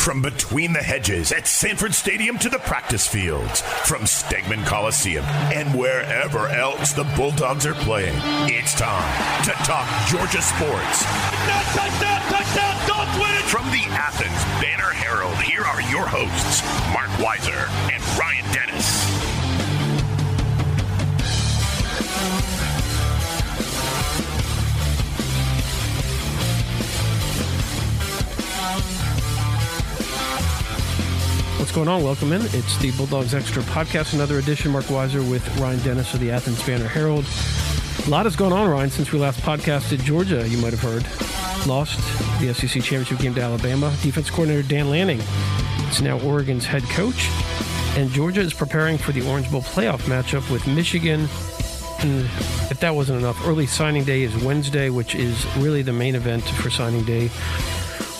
From between the hedges at Sanford Stadium to the practice fields, from Stegeman Coliseum and wherever else the Bulldogs are playing, it's time to talk Georgia sports. Touchdown, touchdown, Dogs win it! From the Athens Banner Herald, here are your hosts, Marc Weiszer and Ryan Dennis. What's going on? Welcome in. It's the Bulldogs Extra podcast, another edition. Marc Weiszer with Ryan Dennis of the Athens Banner Herald. A lot has gone on, Ryan, since we last podcasted. Georgia, you might have heard, lost the SEC championship game to Alabama. Defense coordinator Dan Lanning is now Oregon's head coach, and Georgia is preparing for the Orange Bowl playoff matchup with Michigan. And if that wasn't enough, early signing day is Wednesday, which is really the main event for signing day.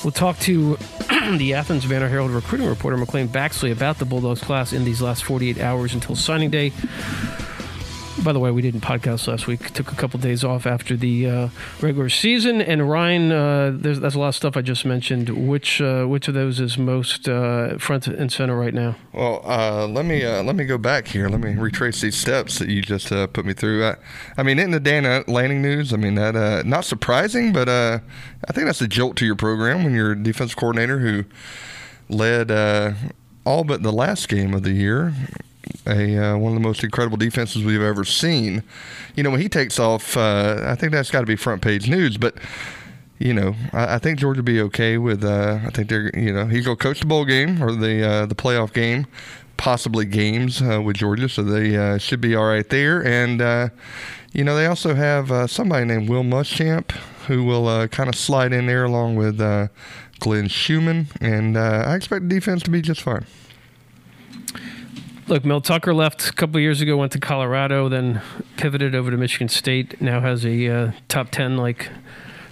We'll talk to the Athens Banner Herald recruiting reporter McClain Baxley about the Bulldogs class in these last 48 hours until signing day. By the way, we didn't podcast last week. Took a couple days off after the uh, regular season. And Ryan, uh, there's that's a lot of stuff I just mentioned. Which uh, which of those is most uh, front and center right now? Well, uh, let me uh, let me go back here. Let me retrace these steps that you just put me through. I, I mean, in the Dan Lanning news, I mean that not surprising, but I think that's a jolt to your program when you're a defense coordinator who led all but the last game of the year. A uh, one of the most incredible defenses we've ever seen. You know, when he takes off, uh, I think that's got to be front page news. But you know, I, I think Georgia will be okay with. Uh, I think they're, you know, he's to coach the bowl game or the uh, the playoff game, possibly games uh, with Georgia, so they uh, should be all right there. And you know, they also have somebody named Will Muschamp who will kind of slide in there along with Glenn Schumann, and I expect the defense to be just fine. Look, Mel Tucker left a couple years ago, went to Colorado, then pivoted over to Michigan State. Now has a uh, top ten like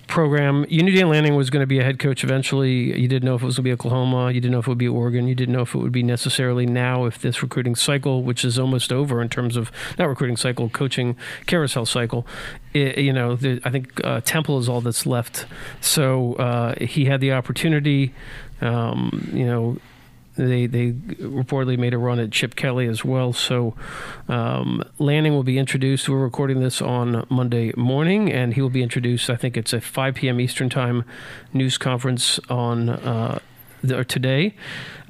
program. You knew Dan Lanning was going to be a head coach eventually. You didn't know if it was going to be Oklahoma. You didn't know if it would be Oregon. You didn't know if it would be necessarily now. If this recruiting cycle, which is almost over in terms of not recruiting cycle, coaching carousel cycle, it, you know, the, I think uh, Temple is all that's left. So uh, he had the opportunity. Um, you know, they they reportedly made a run at Chip Kelly as well. So um, Lanning will be introduced. We're recording this on Monday morning, and he will be introduced. I think it's a 5 p.m. Eastern time news conference on uh, the, today.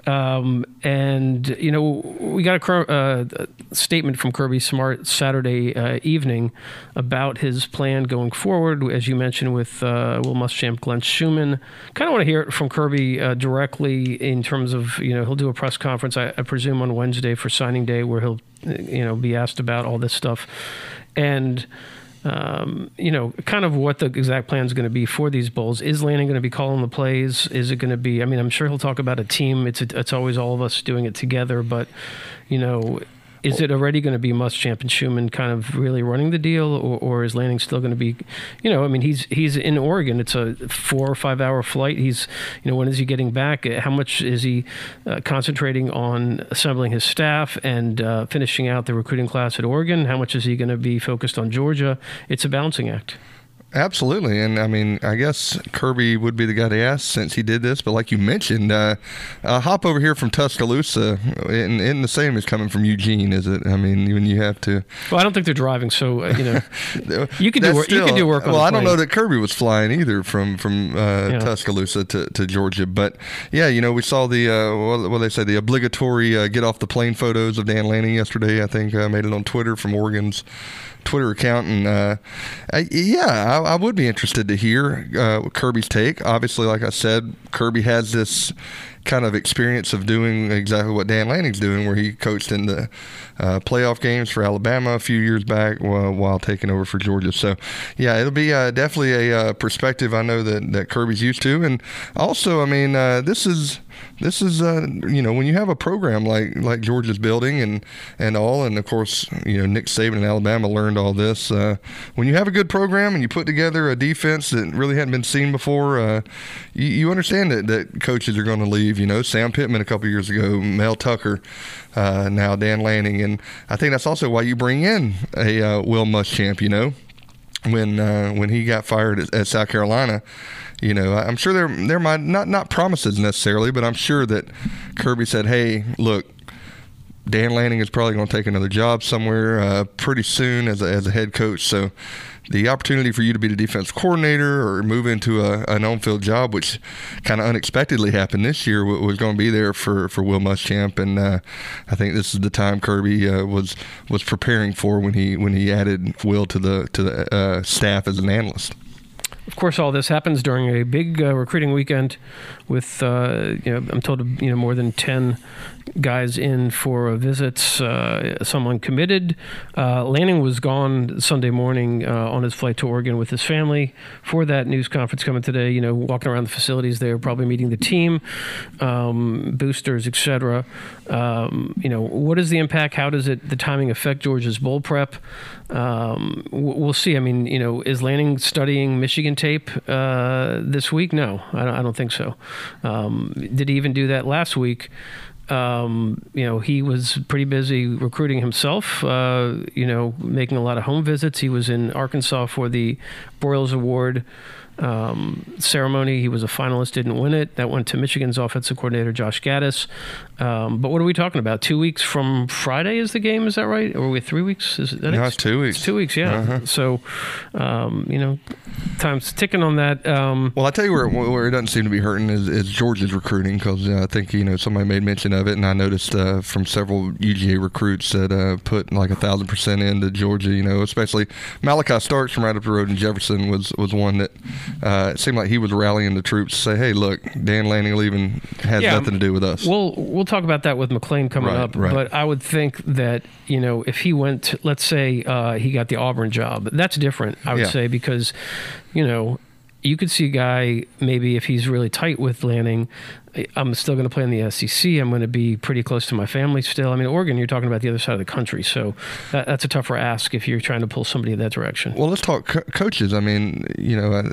Um, and you know, we got a, uh, a statement from Kirby Smart Saturday uh, evening about his plan going forward, as you mentioned with uh, Will Muschamp, Glenn Schumann. Kind of want to hear it from Kirby uh, directly in terms of you know he'll do a press conference, I, I presume on Wednesday for signing day, where he'll you know be asked about all this stuff, and um, you know, kind of what the exact plan is going to be for these bowls. Is Lanning going to be calling the plays? Is it going to be? I mean, I'm sure he'll talk about a team. It's it's always all of us doing it together, but you know. Is it already going to be Muschamp and Schumann kind of really running the deal, or, or is Lanning still going to be, you know, I mean, he's he's in Oregon. It's a four or five hour flight. He's, you know, when is he getting back? How much is he uh, concentrating on assembling his staff and uh, finishing out the recruiting class at Oregon? How much is he going to be focused on Georgia? It's a balancing act. Absolutely, and I mean, I guess Kirby would be the guy to ask since he did this. But like you mentioned, uh, a hop over here from Tuscaloosa, and, and the same is coming from Eugene, is it? I mean, when you have to. Well, I don't think they're driving, so uh, you know, you can do work. you can do work. On Well, I don't know that Kirby was flying either from from uh, Yeah. Tuscaloosa to, to Georgia, but yeah, you know, we saw the uh, what, what they say the obligatory uh, get off the plane photos of Dan Lanning yesterday. I think uh, made it on Twitter from Oregon's Twitter account, and uh, I, yeah, I, I would be interested to hear uh, Kirby's take. Obviously, like I said, Kirby has this kind of experience of doing exactly what Dan Lanning's doing, where he coached in the uh, playoff games for Alabama a few years back while, while taking over for Georgia. So, yeah, it'll be uh, definitely a uh, perspective I know that, that Kirby's used to, and also, I mean, uh, this is this is uh, you know when you have a program like like Georgia's building and and all, and of course you know Nick Saban in Alabama learned all this. Uh, when you have a good program and you put together a defense that really hadn't been seen before, uh, you, you understand that that coaches are going to leave. You know, Sam Pittman a couple years ago, Mel Tucker, uh, now Dan Lanning, and I think that's also why you bring in a uh, Will Muschamp. You know when uh, when he got fired at, at, South Carolina. You know, I'm sure there there might not not promises necessarily, but I'm sure that Kirby said, "Hey, look, Dan Lanning is probably going to take another job somewhere uh, pretty soon as a, as a head coach. So the opportunity for you to be the defense coordinator or move into a, an on-field job, which kind of unexpectedly happened this year, was going to be there for, for Will Muschamp, and uh, I think this is the time Kirby uh, was was preparing for when he when he added Will to the to the uh, staff as an analyst. Of course, all this happens during a big uh, recruiting weekend, with uh, you know I'm told you know more than ten guys in for visits. Uh, someone committed. Uh, Lanning was gone Sunday morning uh, on his flight to Oregon with his family for that news conference coming today. You know, walking around the facilities there, probably meeting the team, um, boosters, etc. Um, you know, what is the impact? How does it the timing affect Georgia's bowl prep? Um, we'll see. I mean, you know, is Lanning studying Michigan tape uh, this week? No, I don't, I don't think so. Um, did he even do that last week? Um, you know, he was pretty busy recruiting himself, uh, you know, making a lot of home visits. He was in Arkansas for the Broyles Award um, ceremony. He was a finalist, didn't win it. That went to Michigan's offensive coordinator Josh Gattis. Um, but what are we talking about? Two weeks from Friday is the game. Is that right? Or are we three weeks? Is that no, it's two weeks. It's two weeks. Yeah. Uh-huh. So, um, you know, time's ticking on that. Um, well, I tell you where where it doesn't seem to be hurting is, is Georgia's recruiting because uh, I think you know somebody made mention of it, and I noticed uh, from several UGA recruits that uh, put like a thousand percent into Georgia. You know, especially Malaki Starks from right up the road in Jefferson was was one that uh, it seemed like he was rallying the troops to say, "Hey, look, Dan Lanning leaving has yeah, nothing to do with us." We'll we'll talk about that with McClain coming right, up, right. but I would think that you know if he went, to, let's say uh, he got the Auburn job, that's different. I would yeah. say because you know you could see a guy maybe if he's really tight with Lanning. I'm still going to play in the SEC. I'm going to be pretty close to my family still. I mean, Oregon, you're talking about the other side of the country, so that, that's a tougher ask if you're trying to pull somebody in that direction. Well, let's talk co- coaches. I mean, you know, uh,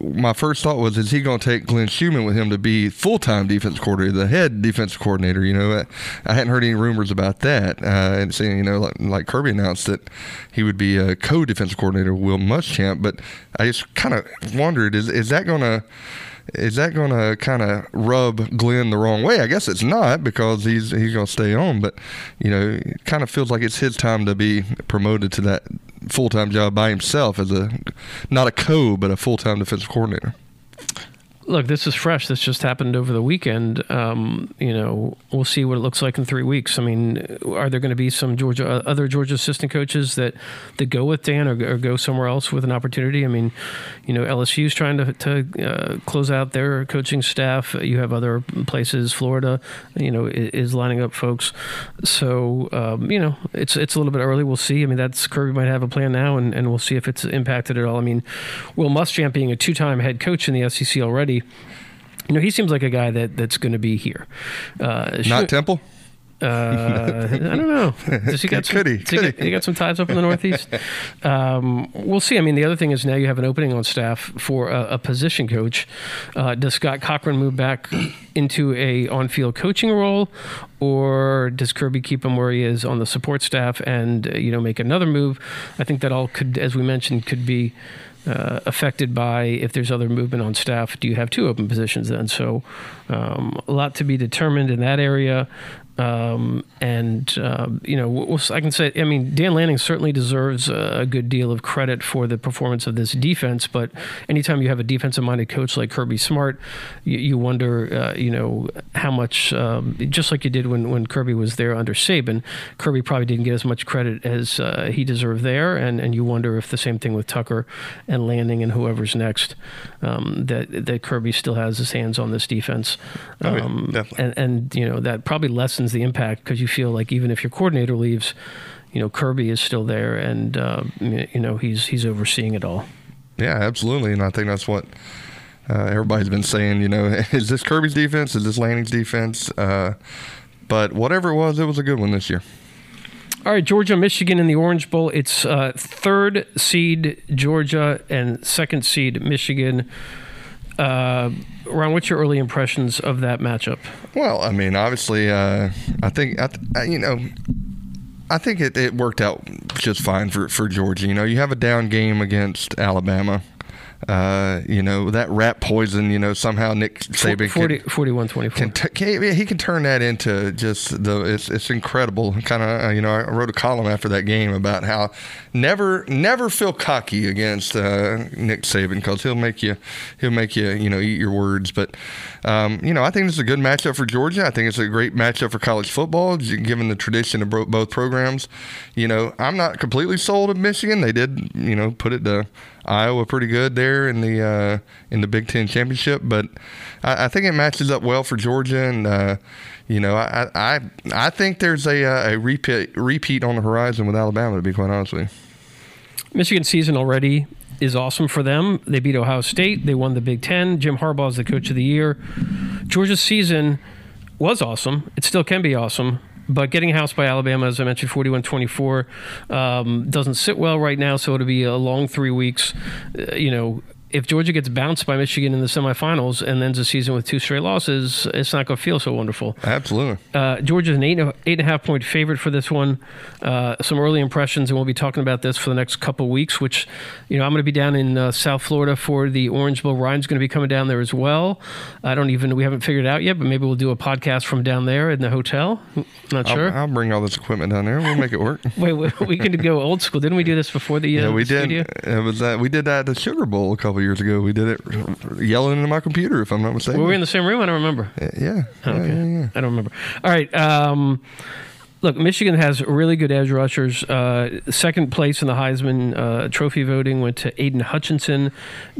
my first thought was, is he going to take Glenn Schumann with him to be full time defense coordinator, the head defense coordinator? You know, I hadn't heard any rumors about that. Uh, and saying, you know, like, like, Kirby announced that he would be a co defense coordinator, Will Muschamp. But I just kind of wondered, is is that going to is that going to kind of rub Glenn the wrong way? I guess it's not because he's he's going to stay on, but you know, it kind of feels like it's his time to be promoted to that full time job by himself as a not a co, but a full time defensive coordinator. Look, this is fresh. This just happened over the weekend. Um, you know, we'll see what it looks like in three weeks. I mean, are there going to be some Georgia, uh, other Georgia assistant coaches that that go with Dan or, or go somewhere else with an opportunity? I mean, you know, LSU is trying to to uh, close out their coaching staff. You have other places, Florida, you know, is, lining up folks. So, um, you know, it's it's a little bit early. We'll see. I mean, that's Kirby might have a plan now, and, and we'll see if it's impacted at all. I mean, Will Muschamp being a two time head coach in the SEC already you know, he seems like a guy that, that's going to be here. Uh, Not Temple? Uh, I don't know. Does he got some, could he? Could he, he? he, got some ties up in the Northeast. Um, we'll see. I mean, the other thing is now you have an opening on staff for a, a position coach. Uh, does Scott Cochran move back into a on-field coaching role, or does Kirby keep him where he is on the support staff and uh, you know make another move? I think that all could, as we mentioned, could be uh, affected by if there's other movement on staff. Do you have two open positions then? So um, a lot to be determined in that area. Um, and uh, you know, I can say, I mean, Dan Lanning certainly deserves a good deal of credit for the performance of this defense. But anytime you have a defensive-minded coach like Kirby Smart, you, you wonder, uh, you know, how much. Um, just like you did when when Kirby was there under Saban, Kirby probably didn't get as much credit as uh, he deserved there, and and you wonder if the same thing with Tucker and Lanning and whoever's next, um, that that Kirby still has his hands on this defense. Oh, yeah, um. And and you know that probably lessens lessens the impact because you feel like even if your coordinator leaves, you know Kirby is still there and uh, you know he's he's overseeing it all. Yeah, absolutely, and I think that's what uh, everybody's been saying. You know, is this Kirby's defense? Is this Lanning's defense? Uh, but whatever it was, it was a good one this year. All right, Georgia, Michigan in the Orange Bowl. It's uh, third seed Georgia and second seed Michigan. Uh, Ron, what's your early impressions of that matchup? Well, I mean, obviously, uh, I think I, you know I think it, it worked out just fine for, for Georgia. You know, you have a down game against Alabama. Uh, you know that rat poison. You know somehow Nick Saban 40, 41 24. can, t- can he can turn that into just the it's it's incredible. Kind of uh, you know I wrote a column after that game about how never never feel cocky against uh, Nick Saban because he'll make you he'll make you you know eat your words. But um, you know I think this is a good matchup for Georgia. I think it's a great matchup for college football given the tradition of both programs. You know I'm not completely sold of Michigan. They did you know put it to Iowa pretty good there in the uh, in the Big Ten championship, but I, I, think it matches up well for Georgia, and uh, you know I, I I think there's a uh, a repeat repeat on the horizon with Alabama. To be quite honest with you, Michigan season already is awesome for them. They beat Ohio State. They won the Big Ten. Jim Harbaugh is the coach of the year. Georgia's season was awesome. It still can be awesome. But getting housed by Alabama, as I mentioned, 41 24, um, doesn't sit well right now. So it'll be a long three weeks. Uh, you know, if Georgia gets bounced by Michigan in the semifinals and ends the season with two straight losses, it's not going to feel so wonderful. Absolutely. Uh, Georgia's an eight, eight and a half point favorite for this one. Uh, some early impressions, and we'll be talking about this for the next couple weeks. Which, you know, I'm going to be down in uh, South Florida for the Orange Bowl. Ryan's going to be coming down there as well. I don't even we haven't figured it out yet, but maybe we'll do a podcast from down there in the hotel. Not sure. I'll, I'll bring all this equipment down there. We'll make it work. Wait, we can go old school. Didn't we do this before the? yeah, we the did. Studio? It was that we did that at the Sugar Bowl a couple years ago. We did it yelling into my computer, if I'm not mistaken. Were we in the same room? I don't remember. Yeah. yeah, okay. yeah, yeah. I don't remember. All right. Um, look, Michigan has really good edge rushers. Uh, second place in the Heisman uh, Trophy voting went to Aiden Hutchinson.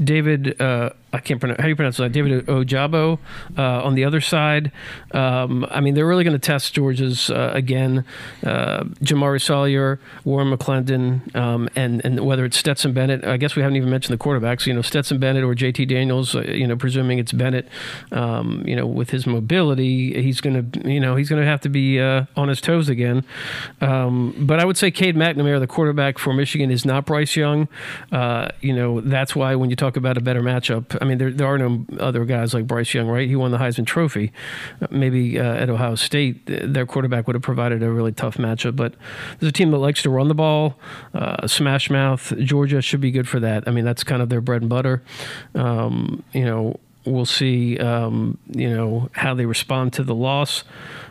David uh, I can't pronounce how do you pronounce that. David Ojabo uh, on the other side. Um, I mean, they're really going to test Georgia's uh, again. Uh, Jamaree Salyer, Warren McClendon, um, and and whether it's Stetson Bennett. I guess we haven't even mentioned the quarterbacks. You know, Stetson Bennett or J.T. Daniels. Uh, you know, presuming it's Bennett. Um, you know, with his mobility, he's going to you know he's going to have to be uh, on his toes again. Um, but I would say Cade McNamara, the quarterback for Michigan, is not Bryce Young. Uh, you know, that's why when you talk about a better matchup. I mean, there, there are no other guys like Bryce Young, right? He won the Heisman Trophy. Maybe uh, at Ohio State, their quarterback would have provided a really tough matchup. But there's a team that likes to run the ball, uh, smash mouth. Georgia should be good for that. I mean, that's kind of their bread and butter. Um, you know, we'll see. Um, you know how they respond to the loss.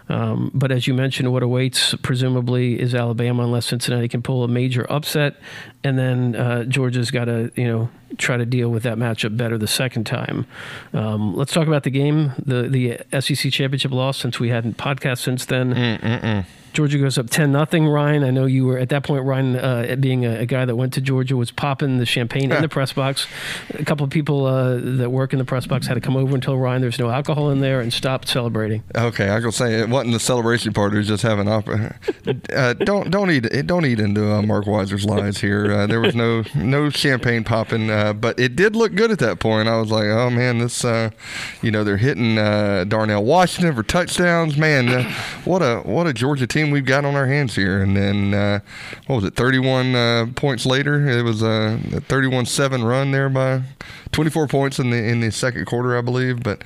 Um, but as you mentioned, what awaits presumably is Alabama, unless Cincinnati can pull a major upset, and then uh, Georgia's got to you know try to deal with that matchup better the second time. Um, let's talk about the game, the the SEC championship loss, since we hadn't podcast since then. Mm-mm-mm. Georgia goes up 10 nothing. Ryan, I know you were at that point, Ryan, uh, being a, a, guy that went to Georgia, was popping the champagne in the press box. A couple of people uh, that work in the press box had to come over and tell Ryan there's no alcohol in there and stopped celebrating. Okay, I was say it wasn't the celebration part, it was just having opera. Uh, don't don't eat don't eat into uh, Marc Weiszer's lies here. Uh, there was no no champagne popping, uh, but it did look good at that point. I was like, oh man, this you know they're hitting Darnell Washington for touchdowns. Man, what a what a Georgia team we've got on our hands here. And then, uh, what was it, 31 uh, points later? It was a 31 7 run there by 24 points in the in the second quarter, I believe. But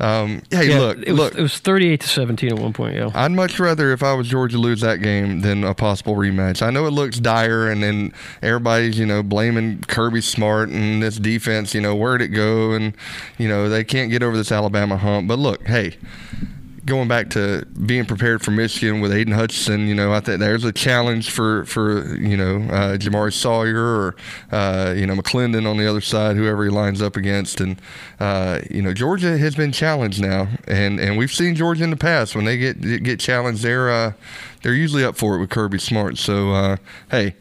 um, hey, yeah, look, it was, look. It was 38 to 17 at one point, yeah. I'd much rather if I was Georgia lose that game than a possible rematch. I know it looks dire, and then everybody's you know blaming Kirby Smart and this defense. You know where'd it go, and you know they can't get over this Alabama hump. But look, hey going back to being prepared for Michigan with Aidan Hutchinson, you know, I think there's a challenge for for you know uh, Jamaree Salyer or uh, you know McClendon on the other side, whoever he lines up against, and uh, you know Georgia has been challenged now, and and we've seen Georgia in the past when they get get challenged, they're uh, they're usually up for it with Kirby Smart. So uh, hey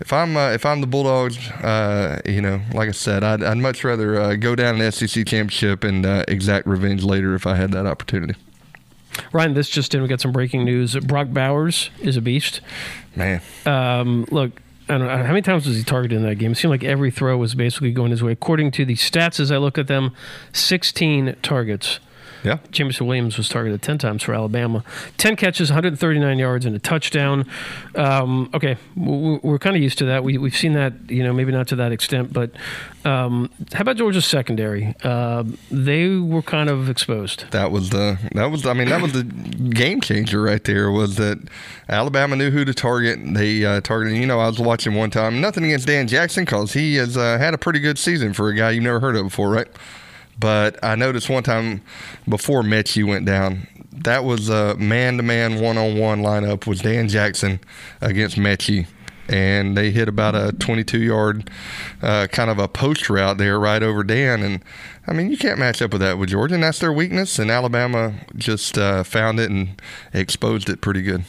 if I'm uh, if I'm the Bulldogs, uh, you know, like I said, I'd, I'd much rather uh, go down an SEC championship and uh, exact revenge later if I had that opportunity. Ryan, this just didn't get some breaking news. Brock Bowers is a beast. Man. Um, look, I don't know how many times was he targeted in that game. It seemed like every throw was basically going his way. According to the stats, as I look at them, 16 targets. Yeah. Jameson Williams was targeted 10 times for Alabama. 10 catches, 139 yards, and a touchdown. Um, okay, we- we're kind of used to that. We, we've seen that, you know, maybe not to that extent, but um, how about Georgia's secondary? Uh, they were kind of exposed. That was the that was I mean that was the game changer right there was that Alabama knew who to target. They uh, targeted. You know, I was watching one time. Nothing against Dan Jackson because he has uh, had a pretty good season for a guy you've never heard of before, right? But I noticed one time before Metchie went down, that was a man-to-man, one-on-one lineup was Dan Jackson against Metchie. And they hit about a 22-yard uh, kind of a post route there right over Dan. And, I mean, you can't match up with that with Georgia, and that's their weakness. And Alabama just uh, found it and exposed it pretty good.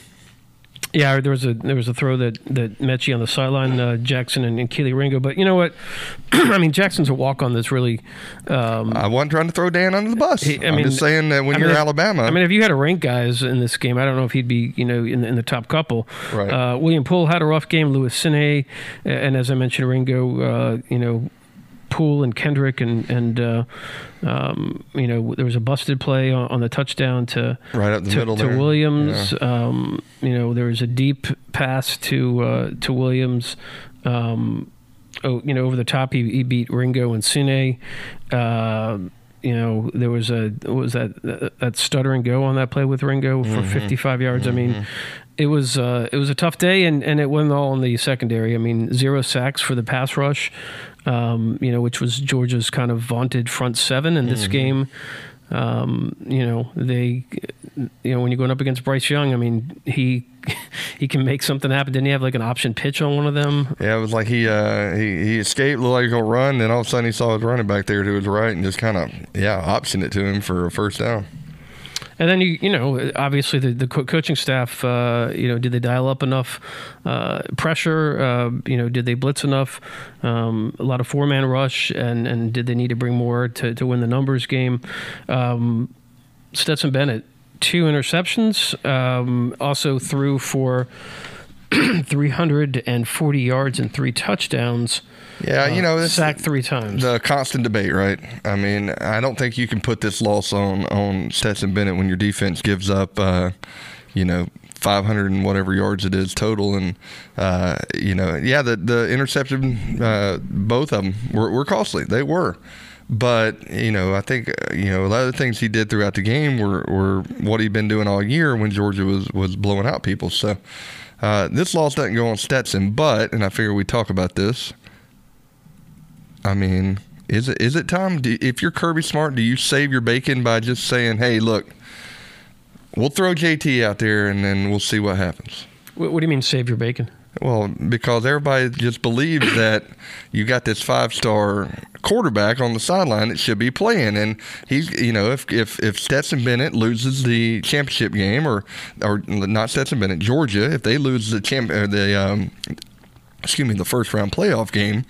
Yeah, there was a there was a throw that that Metchie on the sideline, uh, Jackson and, and Kelee Ringo. But you know what? I mean, Jackson's a walk on that's really. Um, I wasn't trying to throw Dan under the bus. He- I I'm mean- just saying that when I you're mean, Alabama, I mean, if you had to rank guys in this game, I don't know if he'd be, you know, in the, in the top couple. Right. Uh, William Poole had a rough game. Lewis Cine, and as I mentioned, Ringo, uh, you know, Poole and Kendrick, and and uh, um, you know, there was a busted play on, on the touchdown to Right up the to, middle to there. Williams. Um, you know, there was a deep pass to uh, to Williams. Um, oh, you know, over the top, he, he beat Ringo and Cine. Uh, you know, there was a what was that that stutter and go on that play with Ringo for 55 yards. I mean, it was uh, it was a tough day, and, and it went all in the secondary. I mean, zero sacks for the pass rush, um, you know, which was Georgia's kind of vaunted front seven in this game. Um, you know, they, you know, when you're going up against Bryce Young, I mean, he he can make something happen. Didn't he have like an option pitch on one of them? Yeah, it was like he uh, he he escaped, looked like he was gonna run, then all of a sudden he saw his running back there to his right and just kind of yeah optioned it to him for a first down. And then you you know obviously the the co- coaching staff uh, you know did they dial up enough uh, pressure? Uh, you know did they blitz enough? Um, a lot of four man rush and and did they need to bring more to to win the numbers game? Um, Stetson Bennett two interceptions um, also threw for 340 yards and three touchdowns Yeah, you know, this sacked three times the constant debate, right? I mean, I don't think you can put this loss on on Stetson Bennett when your defense gives up, uh, you know. 500 and whatever yards it is total, and uh, you know, yeah, the the interception, uh, both of them were, were costly. They were, but you know, I think uh, you know a lot of the things he did throughout the game were, were what he'd been doing all year when Georgia was was blowing out people. So uh, this loss doesn't go on Stetson, but and I figure we talk about this. I mean, is it is it time? Do, if you're Kirby Smart, do you save your bacon by just saying, "Hey, look, we'll throw JT out there and then we'll see what happens." what, what do you mean save your bacon Well, because everybody just believes that you got this five star quarterback on the sideline that should be playing, and he's you know if if if Stetson Bennett loses the championship game or or not Stetson Bennett Georgia if they lose the champ or the um, excuse me the first round playoff game.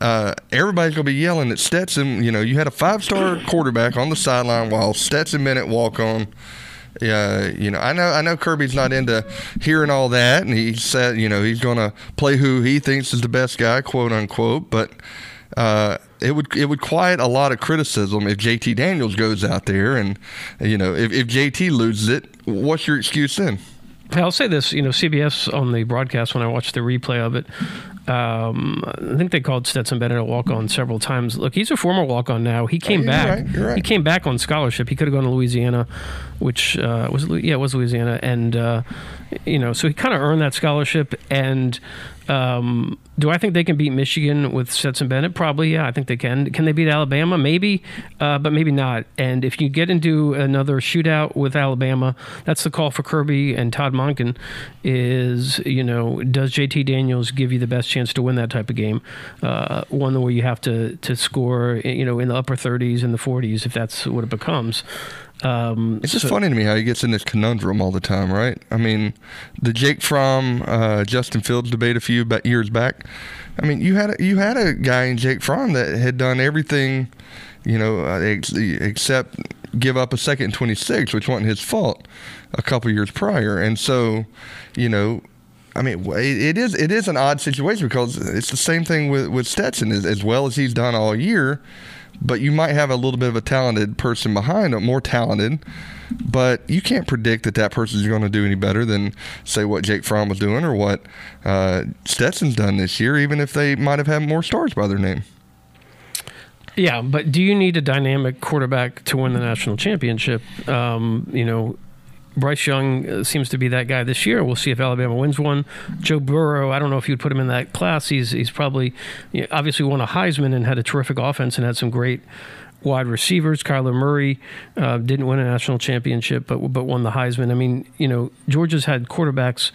Uh, everybody's gonna be yelling at Stetson. You know, you had a five-star quarterback on the sideline while Stetson Bennett walk on. Yeah, you know, I know, I know Kirby's not into hearing all that, and he said, you know, he's gonna play who he thinks is the best guy, quote unquote. But uh, it would it would quiet a lot of criticism if JT Daniels goes out there, and you know, if, if JT loses it, what's your excuse then? I'll say this, you know, CBS on the broadcast when I watched the replay of it, um, I think they called Stetson Bennett a walk-on several times. Look, he's a former walk-on now. He came you're back. right, right. He came back on scholarship. He could have gone to Louisiana, which uh, was yeah, it was Louisiana, and uh, you know, so he kind of earned that scholarship. And um, do I think they can beat Michigan with Stetson Bennett? Probably, yeah. I think they can. Can they beat Alabama? Maybe, uh, but maybe not. And if you get into another shootout with Alabama, that's the call for Kirby and Todd Monken. Is you know, does JT Daniels give you the best chance to win that type of game? Uh, one where you have to to score, you know, in the upper 30s and the 40s, if that's what it becomes. Um, It's just so- funny to me how he gets in this conundrum all the time, right? I mean, the Jake Fromm, uh, Justin Fields debate a few years back. I mean, you had a, you had a guy in Jake Fromm that had done everything, you know, uh, ex- except give up a second and twenty six, which wasn't his fault, a couple years prior, and so, you know. I mean, it it is it is an odd situation because it's the same thing with with Stetson as, as well as he's done all year. But you might have a little bit of a talented person behind them, more talented. But you can't predict that that person's going to do any better than, say, what Jake Fromm was doing or what uh, Stetson's done this year, even if they might have had more stars by their name. Yeah, but do you need a dynamic quarterback to win the national championship? Um, you know, Bryce Young uh, seems to be that guy this year. We'll see if Alabama wins one. Joe Burrow, I don't know if you'd put him in that class. He's he's probably you know, obviously won a Heisman and had a terrific offense and had some great wide receivers. Kyler Murray uh, didn't win a national championship, but but won the Heisman. I mean, you know, Georgia's had quarterbacks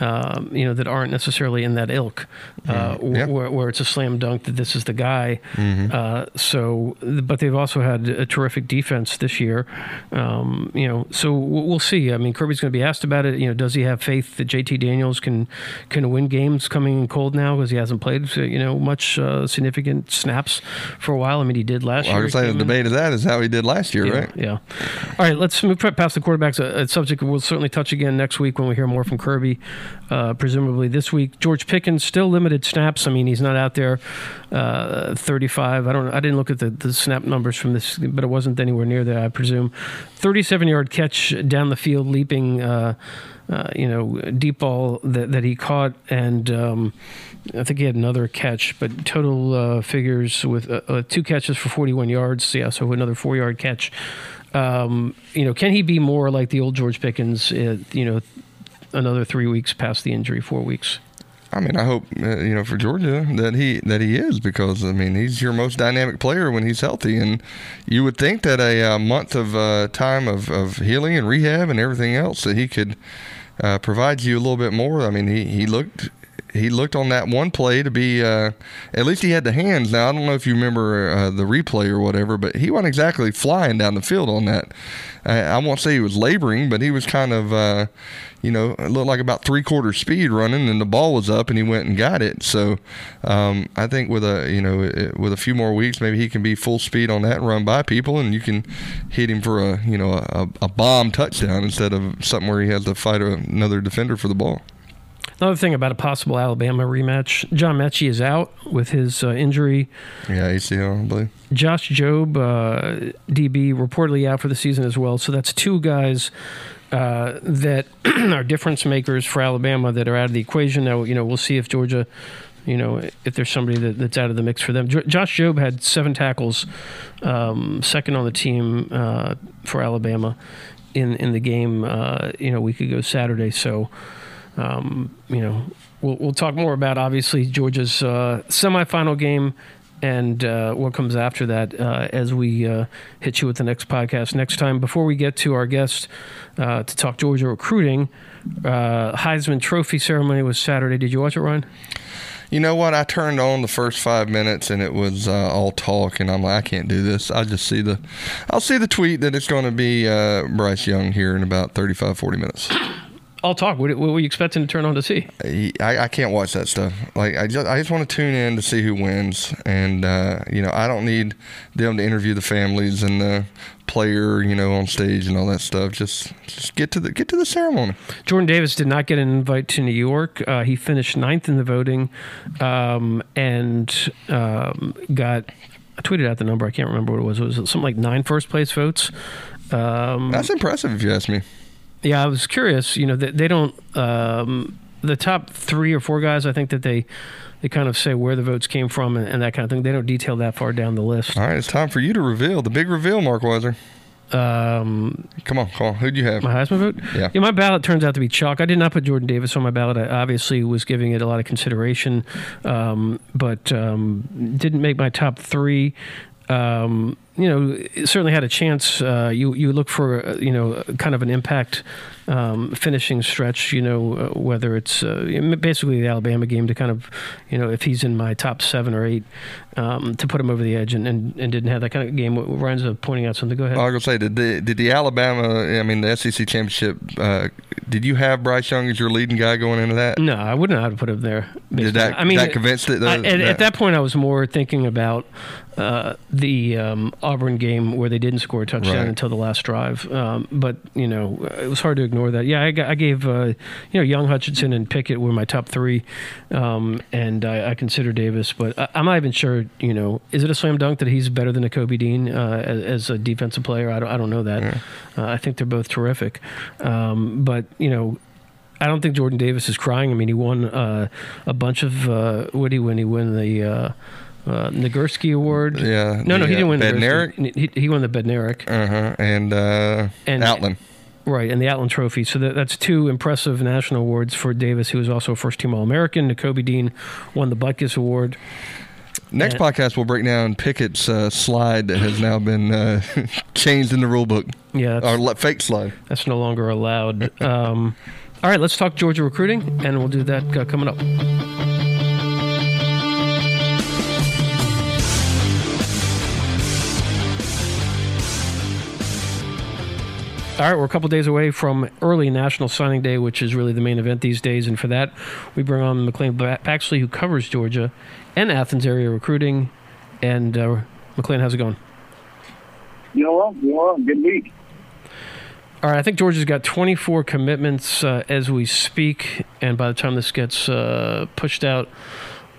um, you know, that aren't necessarily in that ilk, uh, Mm-hmm. Yeah. where, where it's a slam dunk that this is the guy. Mm-hmm. Uh, so, but they've also had a terrific defense this year. Um, you know, so we'll we'll see. I mean, Kirby's going to be asked about it. You know, does he have faith that JT Daniels can can win games coming in cold now because he hasn't played you know much uh, significant snaps for a while? I mean, he did last I year. was saying Came the in- debate of that is how he did last year, yeah, right? Yeah. All right, let's move past the quarterbacks. A, a subject we'll certainly touch again next week when we hear more from Kirby. Uh, presumably this week, George Pickens still limited snaps. I mean, he's not out there. Uh, Thirty-five. I don't. I didn't look at the, the snap numbers from this, but it wasn't anywhere near that. I presume. Thirty-seven yard catch down the field, leaping. Uh, uh, you know, deep ball that, that he caught, and um, I think he had another catch, but total uh, figures with uh, two catches for 41 yards. Yeah, so another four yard catch. Um, you know, can he be more like the old George Pickens? Uh, you know, another three weeks past the injury, four weeks. I mean, I hope uh, you know for Georgia that he that he is because I mean he's your most dynamic player when he's healthy, and you would think that a uh, month of uh, time of, of healing and rehab and everything else that he could uh, provide you a little bit more. I mean, he he looked. He looked on that one play to be, uh, at least he had the hands. Now I don't know if you remember uh, the replay or whatever, but he wasn't exactly flying down the field on that. I, I won't say he was laboring, but he was kind of, uh, you know, looked like about three quarter speed running, and the ball was up, and he went and got it. So um, I think with a, you know, it- with a few more weeks, maybe he can be full speed on that run by people, and you can hit him for a, you know, a, a bomb touchdown instead of something where he has to fight another defender for the ball. Another thing about a possible Alabama rematch: John Metchie is out with his uh, injury. Yeah, ACL, I believe. Josh Jobe, uh, DB, reportedly out for the season as well. So that's two guys uh, that are difference makers for Alabama that are out of the equation. Now, you know, we'll see if Georgia, you know, if there's somebody that, that's out of the mix for them. Jo- Josh Jobe had seven tackles, um, second on the team uh, for Alabama in in the game, uh, you know, a week ago Saturday. So um, you know, we'll, we'll talk more about obviously Georgia's uh, semifinal game and uh, what comes after that uh, as we uh, hit you with the next podcast next time. Before we get to our guest uh, to talk Georgia recruiting, uh, Heisman Trophy ceremony was Saturday. Did you watch it, Ryan? You know what? I turned on the first five minutes and it was uh, all talk, and I'm like, I can't do this. I just see the, I'll see the tweet that it's going to be Bryce Young here in about 35, 40 minutes. I'll talk. What, what were you expecting to turn on to see? I, I can't watch that stuff. Like I just, I just want to tune in to see who wins, and uh, you know, I don't need them to interview the families and the player, you know, on stage and all that stuff. Just, just get to the get to the ceremony. Jordan Davis did not get an invite to New York. Uh, he finished ninth in the voting um, and um, got. I tweeted out the number. I can't remember what it was. It was something like nine first place votes. Um, That's impressive, if you ask me. Yeah, I was curious. You know, they, they don't. Um, the top three or four guys, I think that they they kind of say where the votes came from and, and that kind of thing. They don't detail that far down the list. All right, it's time for you to reveal the big reveal, Marc Weiszer. Um, Come on, come on. Who'd you have? my Heisman vote? Yeah. yeah. my ballot turns out to be chalk. I did not put Jordan Davis on my ballot. I obviously was giving it a lot of consideration, um, but um, didn't make my top three. Um, you know, certainly had a chance. Uh, you you look for uh, you know kind of an impact um, finishing stretch. You know, uh, whether it's uh, basically the Alabama game to kind of you know if he's in my top seven or eight um, to put him over the edge, and, and, and didn't have that kind of game. Ryan's uh, pointing out something. Go ahead. I was gonna say, did the did the Alabama? I mean, the SEC championship. Uh, did you have Bryce Young as your leading guy going into that? No, I wouldn't have put him there. Did that- I mean, that convinced it, though, I, at, that- at that point, I was more thinking about uh, the um, Auburn game where they didn't score a touchdown Right. until the last drive. Um, but you know, it was hard to ignore that. Yeah, I, I gave uh, you know Young, Hutchinson, and Pickett were my top three, um, and I, I consider Davis. But I, I'm not even sure. You know, is it a slam dunk that he's better than a Kobe Dean uh, as, as a defensive player? I don't. I don't know that. Uh, I think they're both terrific. Um, but you know. I don't think Jordan Davis is crying. I mean, he won uh, a bunch of. Uh, what did he win? He won the uh, Nagurski Award. Yeah, No, no, he didn't uh, win the Bednarik? He, he won the Bednarik. Uh-huh. And, uh, And- Outland. Right, and the Outland Trophy. So that, that's two impressive national awards for Davis, who was also a first team All American. Kobe Dean won the Butkus Award. Next Yeah. podcast, we'll break down Pickett's uh, slide that has now been uh, changed in the rule book. Yeah, Our fake slide. that's no longer allowed. Um, all right, let's talk Georgia recruiting, and we'll do that uh, coming up. All right, we're a couple days away from early National Signing Day, which is really the main event these days. And for that, we bring on McClain Baxley, who covers Georgia and Athens area recruiting. And uh, McClain, how's it going? You know what? You know what? Good week. All right, I think Georgia's got 24 commitments uh, as we speak, and by the time this gets uh, pushed out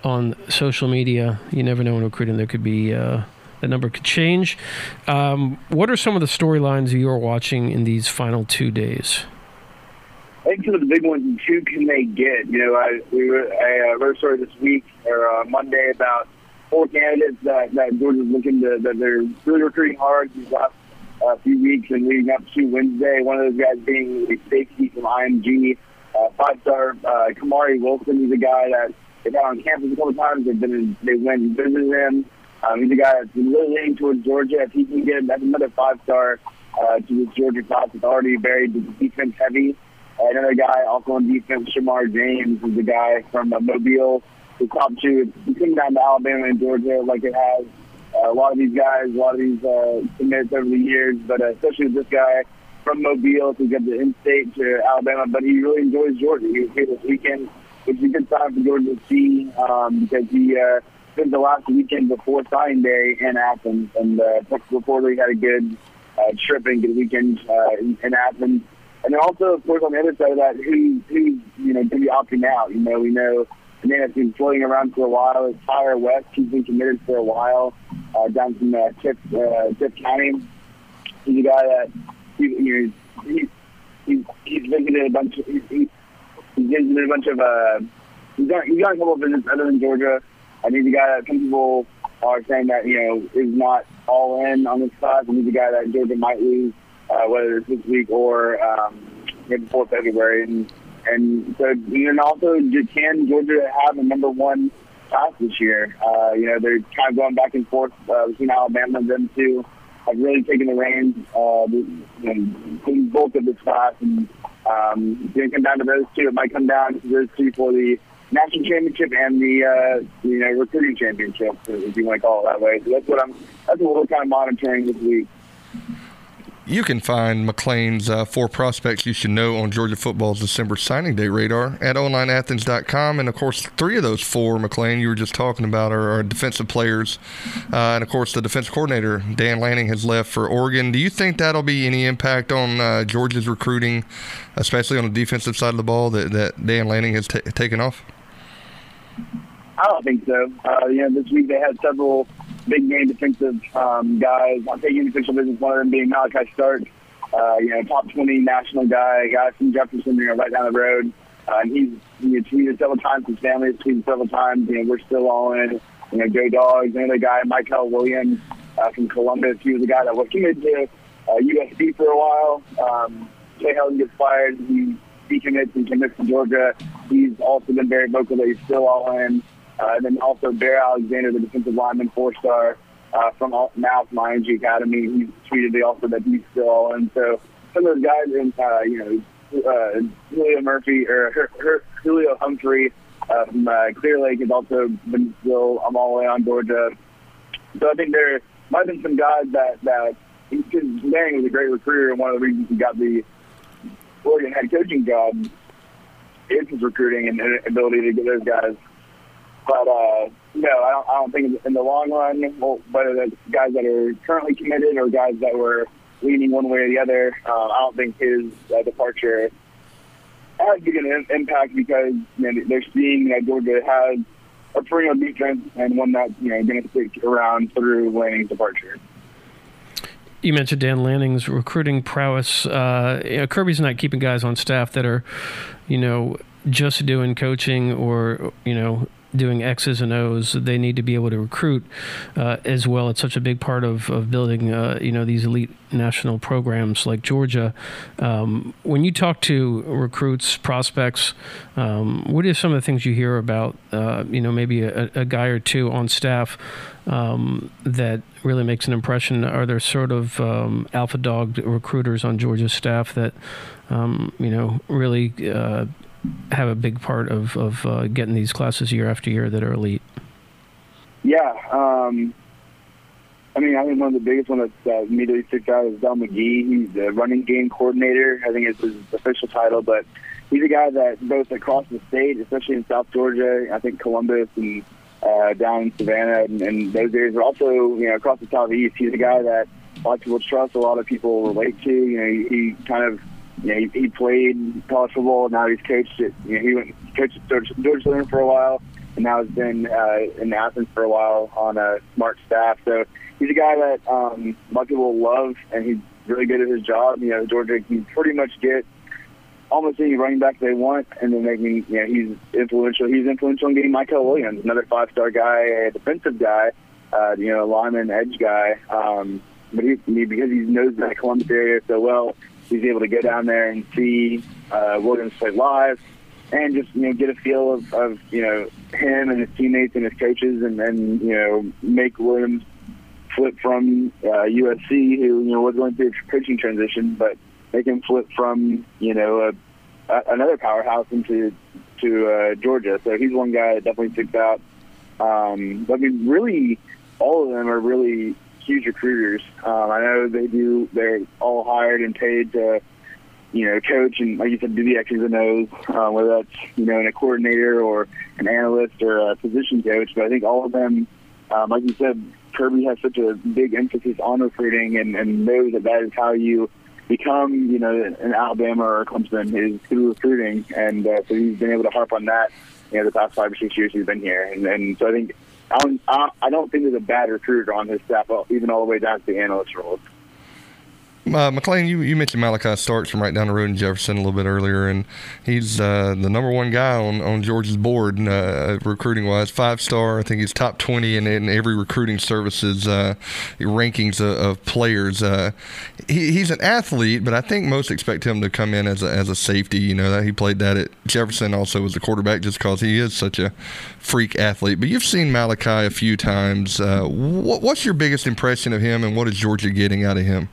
on social media, you never know in recruiting there could be uh, the number could change. Um, what are some of the storylines you're watching in these final two days? I think some of the big ones, who can they get? You know, I we were I uh, wrote a story this week or uh, Monday about four candidates that that Georgia's looking to that they're really recruiting hard these last uh, few weeks and leading up to Wednesday. One of those guys being a safety from IMG, uh, five star uh, Kamari Wilson. He's a guy that they've had on campus a couple times. They've been in, they went and visited him. Um, he's a guy that's really leaning towards Georgia. If he can get that's another five star uh, to this Georgia class that's already very defense heavy. Uh, another guy also on defense, Shemar James, is a guy from uh, Mobile. The top two, it's coming down to Alabama and Georgia like it has. Uh, a lot of these guys, a lot of these uh, commits over the years, but uh, especially with this guy from Mobile to get the in-state to Alabama, but he really enjoys Georgia. He was here this weekend, which is a good time for Georgia to see um, because he uh, spent the last weekend before signing day in Athens, and uh, Texas reportedly had a good uh, trip and good weekend uh, in, in Athens. And also, of course, on the other side of that, who who you know going to be opting out? You know, we know a name that's been floating around for a while is Tyre West. He's been committed for a while uh, down from uh, Tift, uh, Tift County. He's a guy that he, you know, he, he, he's visited a bunch. Of, he, he, he's visited a bunch of. Uh, he's got he's got a couple of visits other than Georgia. And he's a guy that some people are saying that you know is not all in on this class, and he's a guy that Georgia might lose, uh, whether it's this week or um, before February. And and so you know, also can Georgia have a number one class this year? Uh, you know, they're kind of going back and forth uh, between Alabama and them two. Have really taken the reins, uh, you know, bulk of this class, and um, it's going to come down to those two. It might come down to those two for the national championship and the uh, you know recruiting championship, if you want to call it that way. So that's what I'm. That's what we're kind of monitoring this week. You can find McClain's uh, four prospects you should know on Georgia football's December signing day radar at onlineathens.com. And of course, three of those four, McClain, you were just talking about, are, are defensive players. Uh, and of course, the defense coordinator, Dan Lanning, has left for Oregon. Do you think that'll be any impact on uh, Georgia's recruiting, especially on the defensive side of the ball, that, that Dan Lanning has ta taken off? I don't think so. Uh, you know, this week they had several big name defensive um, guys. I'm taking official business. One of them being Malaki Stark, uh, you know, top 20 national guy, guy from Jefferson, you know, right down the road. Uh, and he's he tweeted several times. His family has tweeted several times. You know, we're still all in. You know, go dogs. Another guy, Mykel Williams uh, from Columbus. He was the guy that was committed to uh, USC for a while. Um, Clay Helton gets fired. He decommits and commits to Georgia. He's also been very vocal that he's still all in. Uh, and then also Bear Alexander, the defensive lineman, four-star uh, from all, now from IMG Academy. He tweeted the also that he's still all in. So some of those guys, in, uh, you know, uh, Julio Murphy or Her, Her, Julio Humphrey uh, from uh, Clear Lake has also been still. I'm all in on Georgia. So I think there might have been some guys that that because Lanning was a great recruiter, and one of the reasons he got the Oregon head coaching job is his recruiting and ability to get those guys. But uh, no, I don't, I don't think in the long run, well, whether it's guys that are currently committed or guys that were leaning one way or the other, uh, I don't think his uh, departure has big an impact because you know, they're seeing that Georgia has a perennial defense and one that's you know going to stick around through Lanning's departure. You mentioned Dan Lanning's recruiting prowess. Uh, you know, Kirby's not keeping guys on staff that are, you know, just doing coaching or you know doing X's and O's. They need to be able to recruit uh, as well. It's such a big part of, of building, uh, you know, these elite national programs like Georgia. Um, when you talk to recruits, prospects, um, what are some of the things you hear about, uh, you know, maybe a, a, guy or two on staff um, that really makes an impression? Are there sort of um, alpha dog recruiters on Georgia's staff that, um, you know, really uh, have a big part of of uh, getting these classes year after year that are elite. Yeah, um, I mean, I think one of the biggest one that uh, immediately sticks out is Del McGee. He's the running game coordinator. I think it's his official title, but he's a guy that both across the state, especially in South Georgia, I think Columbus and uh, down in Savannah and, and those areas, but also you know across the southeast. He's a guy that a lot of people trust, a lot of people relate to. You know, he, he kind of you know, he, he played college football. Now he's coached it. You know, he went coached at George, Southern for a while, and now he's been uh, in Athens for a while on a smart staff. So he's a guy that um, a lot love, and he's really good at his job. You know, Georgia can pretty much get almost any running back they want, and then they can. You know, he's influential. He's influential in getting Mykel Williams, another five-star guy, a defensive guy. Uh, you know, lineman, edge guy. Um, but he, because he knows that Columbus area so well, he's able to go down there and see uh, Williams play live and just you know get a feel of, of you know him and his teammates and his coaches and then you know make Williams flip from uh, USC who you know was going through a coaching transition but make him flip from you know a, a, another powerhouse into to uh, Georgia. So he's one guy that definitely sticks out. Um, but I mean really all of them are really huge recruiters. Um, I know they do. They're all hired and paid to, you know, coach and like you said, do the X's and O's. Uh, whether that's you know, in a coordinator or an analyst or a position coach. But I think all of them, um, like you said, Kirby has such a big emphasis on recruiting and, and knows that that is how you become, you know, an Alabama or Clemson is through recruiting. And uh, so he's been able to harp on that, you know, the past five or six years he's been here. And, and so I think I don't, I don't think there's a bad recruiter on his staff, even all the way down to the analyst role. Uh, McClain, you, you mentioned Malaki Starks from right down the road in Jefferson a little bit earlier, and he's uh, the number one guy on, on Georgia's board uh, recruiting wise. Five star, I think he's top 20 in, in every recruiting services uh, rankings of, of players. Uh, he, he's an athlete, but I think most expect him to come in as a, as a safety. You know, that he played that at Jefferson also as a quarterback just because he is such a freak athlete. But you've seen Malachi a few times. Uh, what, what's your biggest impression of him, and what is Georgia getting out of him?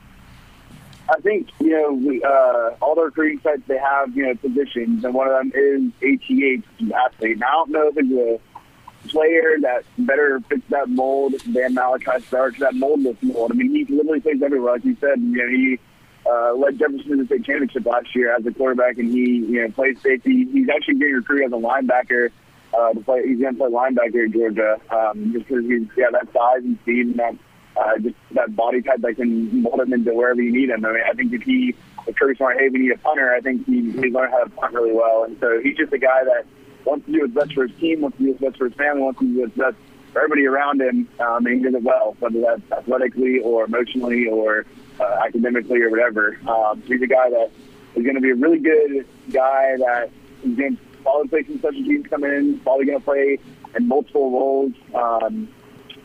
I think you know we, uh, all the recruiting sites they have you know positions, and one of them is ATH athlete. Now I don't know if it's a player that better fits that mold than Malaki Starks. That moldless mold. I mean, he literally plays everywhere. Like you said, you know, he uh, led Jefferson to the state championship last year as a quarterback, and he you know plays safety. He's actually getting recruited as a linebacker. Uh, to play, he's going to play linebacker in Georgia um, just because he's got that size and speed and that uh, just that body type that can mold him into wherever you need him. I mean, I think if he, if Kirby Smart, hey, we need a punter, I think he, he learned how to punt really well. And so he's just a guy that wants to do what's best for his team, wants to do what's best for his family, wants to do what's best for everybody around him, um, and he does it well, whether that's athletically or emotionally or uh, academically or whatever. Um, he's a guy that is going to be a really good guy that is going to probably play some special teams come in, probably going to play in multiple roles. Um,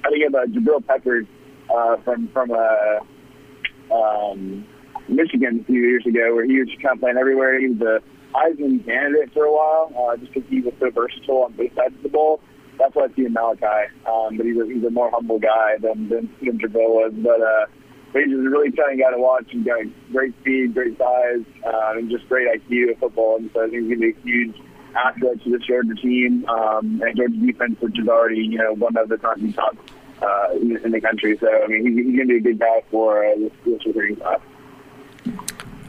I think of uh, Jabril Peppers uh, from from uh, um, Michigan a few years ago, where he was just kind of playing everywhere. He was a Heisman candidate for a while, uh, just because he was so versatile on both sides of the ball. That's why I see in Malaki. Um, but he's a, he's a more humble guy than than, than Jabril was. But uh, he's a really exciting guy to watch. He's got great speed, great size, uh, and just great IQ of football. And so I think he's going to be a huge asset to this Georgia team um, and Georgia defense, which is already you know one of the top uh, in, in, the country. So I mean, he's, he's going to be a good guy for uh, this, this recruiting class.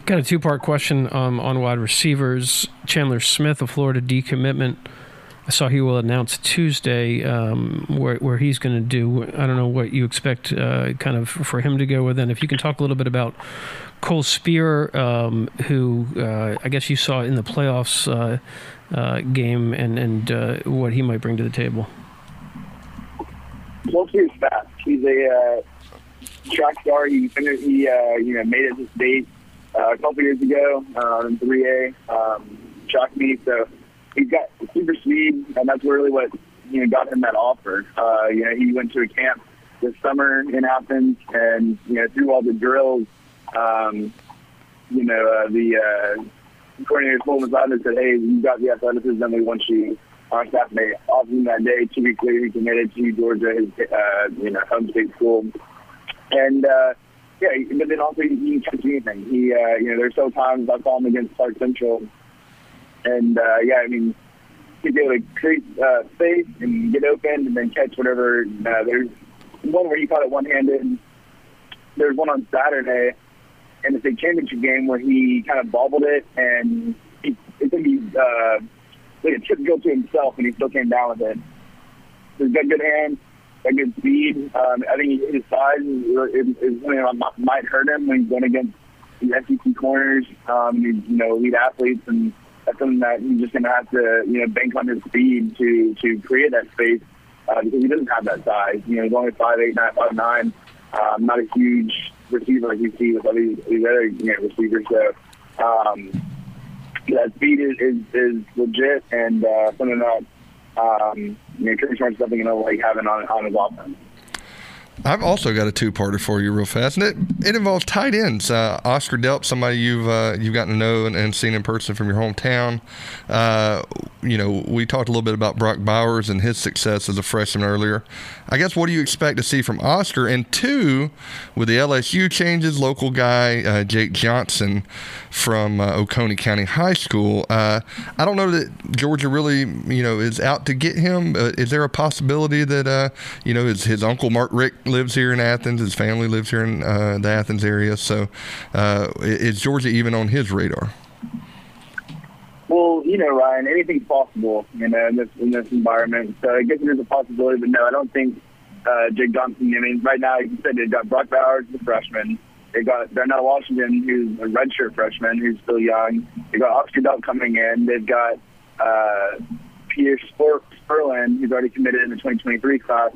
Got a two part question um, on wide receivers. Chandler Smith, a Florida decommitment. I saw he will announce Tuesday um, where where he's going to do. I don't know what you expect, uh, kind of for him to go with. And if you can talk a little bit about Cole Speer, um, who uh, I guess you saw in the playoffs uh, uh game, and and uh, what he might bring to the table. Cole Speer's fast. He's a uh, track star. He finished, he you know made it to state a couple years ago in 3A um, track meet. So he's got super speed, and that's really what you know got him that offer. Uh, you know, he went to a camp this summer in Athens, and you know through all the drills, um, you know uh, the uh, coordinator told and said, "Hey, you got the athleticism. We want you." On. And they him that day. Two weeks later, he committed to Georgia, his uh, you know home state school, and. uh yeah, but then also he, can catch anything. He, uh, you know, there's so times I saw him against Clark Central and uh, yeah, I mean, he'd be able to create uh, space and get open and then catch whatever. Uh, there's one where he caught it one-handed. There's one on Saturday in the state championship game where he kind of bobbled it and he, it took he uh, like a chip go to himself and he still came down with it. He's got good hands, got good speed. Um, I think his size is, is something that might hurt him when he's going against the SEC corners, um, you know, elite athletes and that's something that he's just going to have to, you know, bank on his speed to to create that space uh, because he doesn't have that size. You know, he's only five eight, nine, five nine. Um, not a huge receiver like you see with other these other you know, receivers. So um, that speed is, is, is legit and uh, something that um, you know, Kirby Smart's definitely going to like having on on his offense. I've also got a two-parter for you, real fast, and it, it involves tight ends. Uh, Oscar Delp, somebody you've uh, you've gotten to know and, and, seen in person from your hometown. Uh, you know, we talked a little bit about Brock Bowers and his success as a freshman earlier. I guess what do you expect to see from Oscar? And two, with the LSU changes, local guy uh, Jake Johnson from uh, Oconee County High School. Uh, I don't know that Georgia really, you know, is out to get him. is there a possibility that you know his his uncle Mark Richt lives here in Athens. His family lives here in uh, the Athens area. So, uh, is Georgia even on his radar? Well, you know, Ryan, anything's possible, you know, in this in this environment. So I guess there's a possibility, but no, I don't think uh, Jake Johnson. I mean, right now, like you said, they've got Brock Bowers, the freshman. They got Darnell Washington, who's a redshirt freshman, who's still young. They got Oscar Delp coming in. They've got uh, Pearce Spurlin, who's already committed in the 2023 class.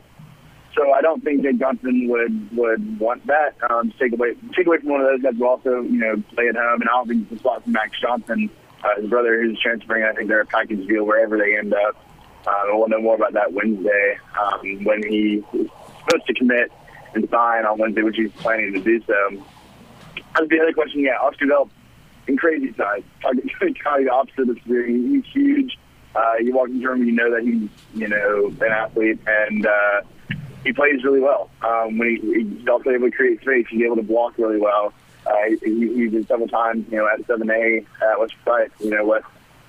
So I don't think Jake Johnson would would want that. Um, take away take away from one of those guys who also you know play at home, and I don't think it's a spot for Max Johnson, uh, his brother, who's transferring. I think they're a package deal wherever they end up. Uh, we'll know more about that Wednesday um, when he is supposed to commit and sign on Wednesday, which he's planning to do so. As the other question, yeah, Oscar Delp in crazy size, kind of opposite of Speer. He's huge. Uh, you walk into him, you know that he's you know an athlete, and uh, he plays really well. Um, when he, he's also able to create space, he's able to block really well. Uh, he, he did several times, you know, at 7A at West Forsyth, you know, what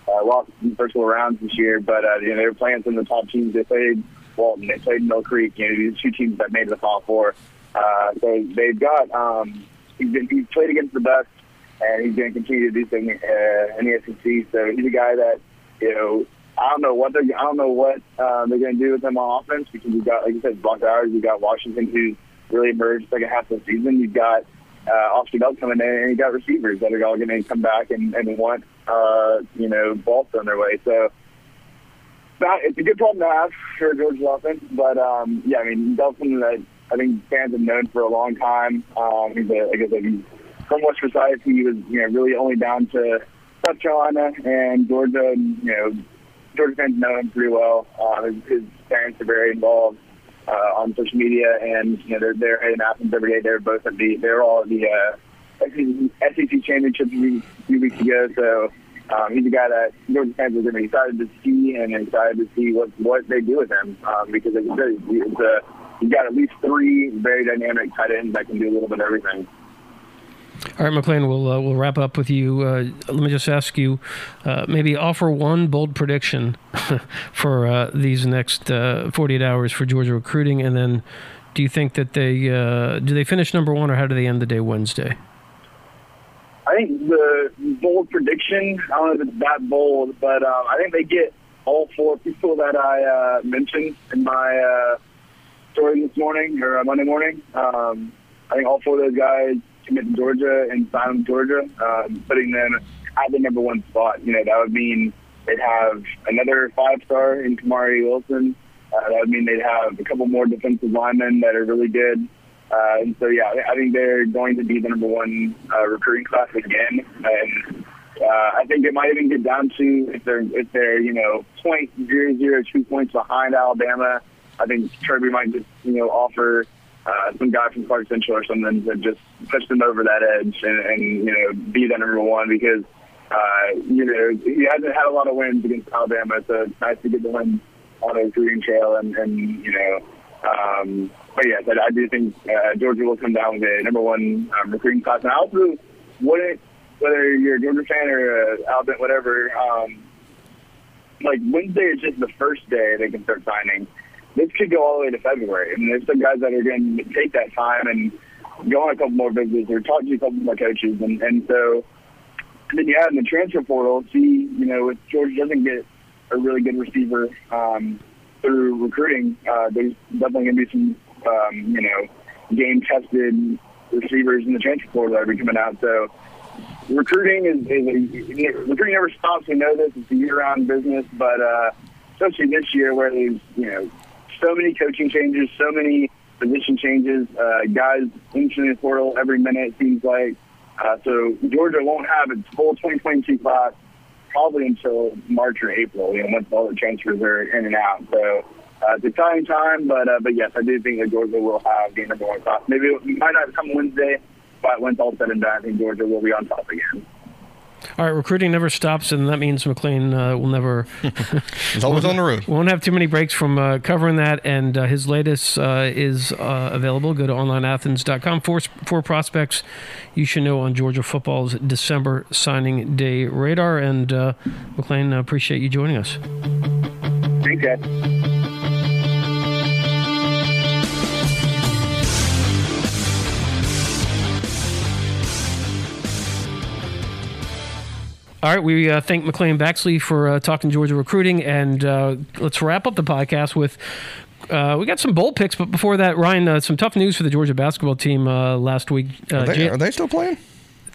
uh, lost in first couple rounds this year, but uh, you know they were playing some of the top teams. They played Walton, they played Mill Creek. You know, these two teams that made the Final Four. Uh, so they've got um, he's been he's played against the best, and he's going to continue to do things uh, in the SEC. So he's a guy that you know I don't know what they're I don't know what uh, they're going to do with them on offense because we've got like you said Brock Bowers, we've got Washington who's really emerged second half of the season. You've got uh, Oscar Delp coming in, and you got receivers that are all going to come back and, and want uh, you know balls on their way. So that, it's a good problem to have for Georgia's offense. But um, yeah, I mean Delp's that I think fans have known for a long time. Um, he's a, like I said, he's from West Forsyth. He was you know really only down to South Carolina and Georgia. You know Georgia fans know him pretty well. Uh, his, his parents are very involved uh, on social media, and you know they're they're in Athens every day. They're both at the they're all at the uh, SEC championship a few weeks ago. So um, he's a guy that Georgia fans are going to be excited to see and excited to see what what they do with him um, because like I said, he's, uh, he's got at least three very dynamic tight ends that can do a little bit of everything. All right, McClain, we'll uh, we'll wrap up with you. Uh, let me just ask you, uh, maybe offer one bold prediction for uh, these next uh, 48 hours for Georgia recruiting, and then do you think that they uh, do they finish number one, or how do they end the day Wednesday? I think the bold prediction. I don't know if it's that bold, but um, I think they get all four people that I mentioned in my story this morning or Monday morning. Um, I think all four of those guys commit to Georgia and sign Georgia, um, putting them at the number one spot. You know, that would mean they'd have another five star in Kamari Wilson. Uh, that would mean they'd have a couple more defensive linemen that are really good. Uh, and so, yeah, I think they're going to be the number one uh, recruiting class again. And uh, I think it might even get down to if they're if they're you know point zero zero two points behind Alabama. I think Kirby might just you know offer uh, some guy from Clark Central or something to just push them over that edge and, and you know be that number one because uh, you know he hasn't had a lot of wins against Alabama, so it's nice to get the win on a recruiting trail and, and you know. Um, but yes, I, I do think uh, Georgia will come down with a number one um, recruiting class. And I also wouldn't, whether you're a Georgia fan or uh, Alabama, whatever, um, like Wednesday is just the first day they can start signing. This could go all the way to February. I mean, there's some guys that are going to take that time and go on a couple more visits or talk to a couple more coaches. And, and so then you add in the transfer portal, see, you know, if Georgia doesn't get a really good receiver um, through recruiting, uh, there's definitely going to be some, um, you know, game-tested receivers in the transfer portal that are coming out. So recruiting is, is a, recruiting never stops. We know this; it's a year-round business. But uh, especially this year, where there's you know so many coaching changes, so many position changes, uh, guys entering the portal every minute. It seems like uh, so Georgia won't have its full 2022 class probably until March or April. You know, once all the transfers are in and out. So. Uh, it's a exciting time, but uh, but yes, I do think that Georgia will have the number one class. Maybe it might not come Wednesday, but once all said and done, I think Georgia will be on top again. All right, recruiting never stops, and that means McClain uh, will never. He's always on the road. Won't have too many breaks from uh, covering that, and uh, his latest uh, is uh, available. Go to onlineathens.com. Four, four prospects you should know on Georgia football's December signing day radar. And uh, McClain, appreciate you joining us. Thanks, guys. All right, we uh, thank McClain Baxley for uh, talking Georgia recruiting, and uh, let's wrap up the podcast with. Uh, we got some bold picks, but before that, Ryan, uh, some tough news for the Georgia basketball team uh, last week. Are they, are they still playing?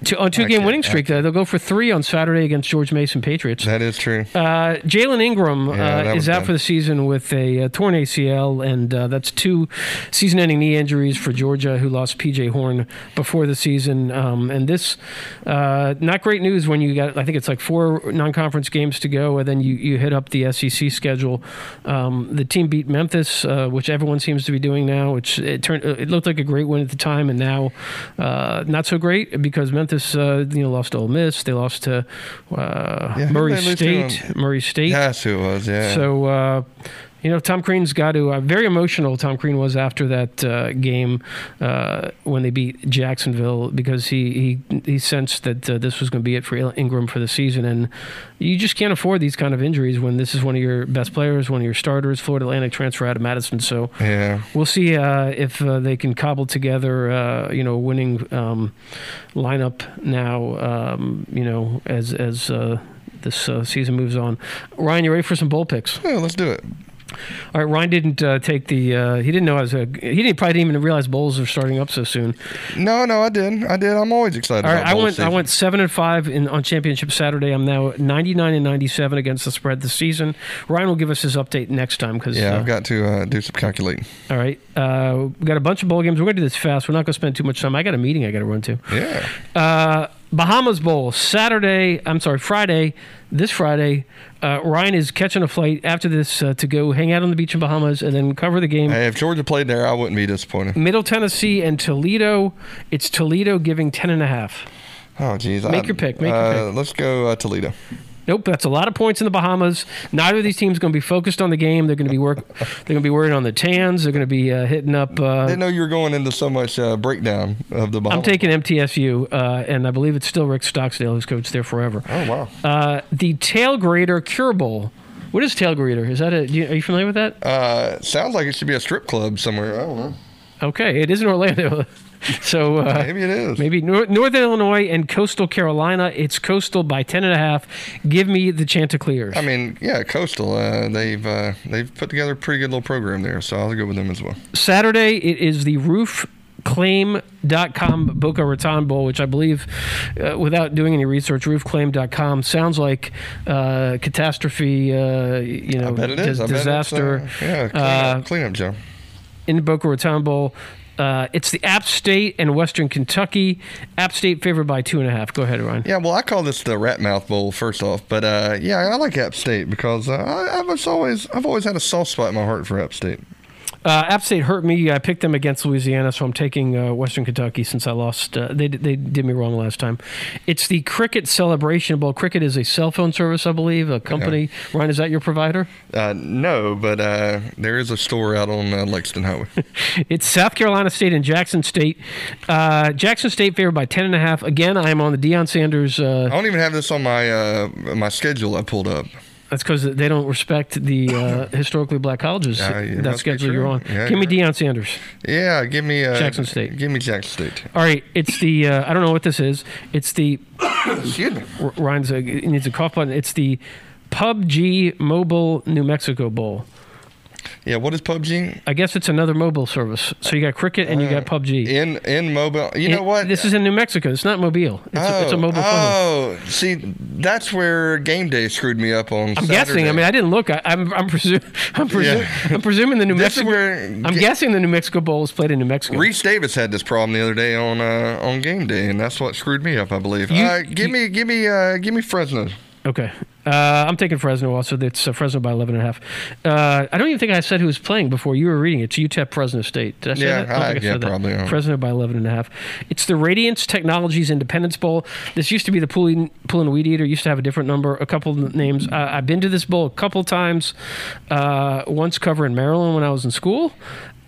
Two, on two game winning streak. Uh, they'll go for three on Saturday against George Mason Patriots. That is true. Uh, Jailyn Ingram Yeah, uh, is out done. for the season with a, uh torn ACL, and uh, that's two season ending knee injuries for Georgia, who lost PJ Horne before the season. Um, and this, uh, not great news when you got, I think it's like four non conference games to go, and then you, you hit up the SEC schedule. Um, the team beat Memphis, uh, which everyone seems to be doing now, which it, turned, it looked like a great win at the time, and now uh, not so great because Memphis, uh, you know, lost to Ole Miss. They lost to uh, Yeah, Murray did they lose to State. Murray State. Who it was. Yeah. So, uh, you know, Tom Crean's got to. Uh, very emotional. Tom Crean was after that uh, game uh, when they beat Jacksonville because he he, he sensed that uh, this was going to be it for Ingram for the season, and you just can't afford these kind of injuries when this is one of your best players, one of your starters. Florida Atlantic transfer out of Madison, so yeah. we'll see uh, if uh, they can cobble together, uh, you know, a winning um, lineup now. Um, you know, as as uh, this uh, season moves on. Ryan, you ready for some bowl picks? Yeah, let's do it. All right, Ryan didn't uh, take the. Uh, he didn't know I was. A, he didn't probably didn't even realize bowls are starting up so soon. No, no, I did. I did. I'm always excited. All right, I went. I went seven and five in on championship Saturday. I'm now 99 and 97 against the spread this season. Ryan will give us his update next time because. Yeah, uh, I've got to uh, do some calculating. All right, uh, we got a bunch of bowl games. We're going to do this fast. We're not going to spend too much time. I got a meeting I got to run to. Yeah. Uh, Bahamas Bowl Saturday. I'm sorry, Friday. This Friday, uh, Ryan is catching a flight after this uh, to go hang out on the beach in Bahamas and then cover the game. Hey, if Georgia played there, I wouldn't be disappointed. Middle Tennessee and Toledo. It's Toledo giving ten and a half. Oh, geez. Make I- your pick, make your uh, pick. Let's go uh, Toledo. Nope, that's a lot of points in the Bahamas. Neither of these teams going to be focused on the game. They're going to be work. They're going to be worried on the tans. They're going to be uh, hitting up. Uh, Didn't know you were going into so much uh, breakdown of the. Bahamas. I'm taking MTSU, uh, and I believe it's still Rick Stockstill who's coached there forever. Oh wow. Uh, the Tail Grader Cure Bowl. What is Tail Grader? Is that a? you- Are you familiar with that? Uh, sounds like it should be a strip club somewhere. I don't know. Okay, it is in Orlando. So uh, Maybe it is. Maybe Nor- Northern Illinois and Coastal Carolina. It's Coastal by ten and a half. Give me the Chanticleers. I mean, yeah, Coastal. Uh, they've uh, they've put together a pretty good little program there, so I'll go with them as well. Saturday, it is the roof claim.com Boca Raton Bowl, which I believe, uh, without doing any research, roofclaim.com sounds like uh, catastrophe, uh, you know, I bet it is. dis- I bet it's, disaster uh, yeah, clean, uh, up, clean up, Joe. in Boca Raton Bowl. Uh, it's the App State and Western Kentucky. App State favored by two and a half. Go ahead, Ryan. Yeah, well, I call this the Rat Mouth Bowl first off, but uh, yeah, I like App State because uh, I, I've always I've always had a soft spot in my heart for App State. Uh, App State hurt me. I picked them against Louisiana, so I'm taking uh, Western Kentucky since I lost. Uh, they they did me wrong last time. It's the Cricket Celebration Bowl. Cricket is a cell phone service, I believe, a company. Ryan, is that your provider? Uh, no, but uh, there is a store out on uh, Lexington Highway. It's South Carolina State and Jackson State. Uh, Jackson State favored by ten and a half. Again, I am on the Deion Sanders. I don't even have this on my uh, my schedule. I pulled up. That's because they don't respect the uh, historically black colleges. It that schedule you're on. Yeah, Give me Deion Sanders. Yeah, give me uh, Jackson State. Give me Jackson State. All right, it's the. Uh, I don't know what this is. It's the Excuse me. Ryan's a, he needs a cough button. It's the PUBG Mobile New Mexico Bowl. Yeah, what is PUBG? I guess it's another mobile service. So you got cricket and you got PUBG. In in mobile. You know what? This is in New Mexico. It's not Mobile. It's, a, it's a mobile phone. Oh, see, that's where game day screwed me up on. I'm guessing. I mean, I didn't look. I, I'm I'm, presu- I'm, presu- Yeah. I'm presuming the New Mexico. where I'm ga- guessing the New Mexico Bowl is played in New Mexico. Rece Davis had this problem the other day on uh, on game day, and that's what screwed me up, I believe. You- uh, give you- me, give me, uh, give me Fresno. Okay. Uh, I'm taking Fresno also. It's uh, Fresno by 11 and a half. Uh, I don't even think I said who was playing before you were reading. It. It's UTEP Fresno State. Did I say Yeah, that? don't I- think yeah, said that. probably, yeah. Fresno by 11 and a half. It's the Radiance Technologies Independence Bowl. This used to be the Poulan Weed Eater. Used to have a different number, a couple of names. Uh, I've been to this bowl a couple times. Uh, once covering Maryland when I was in school.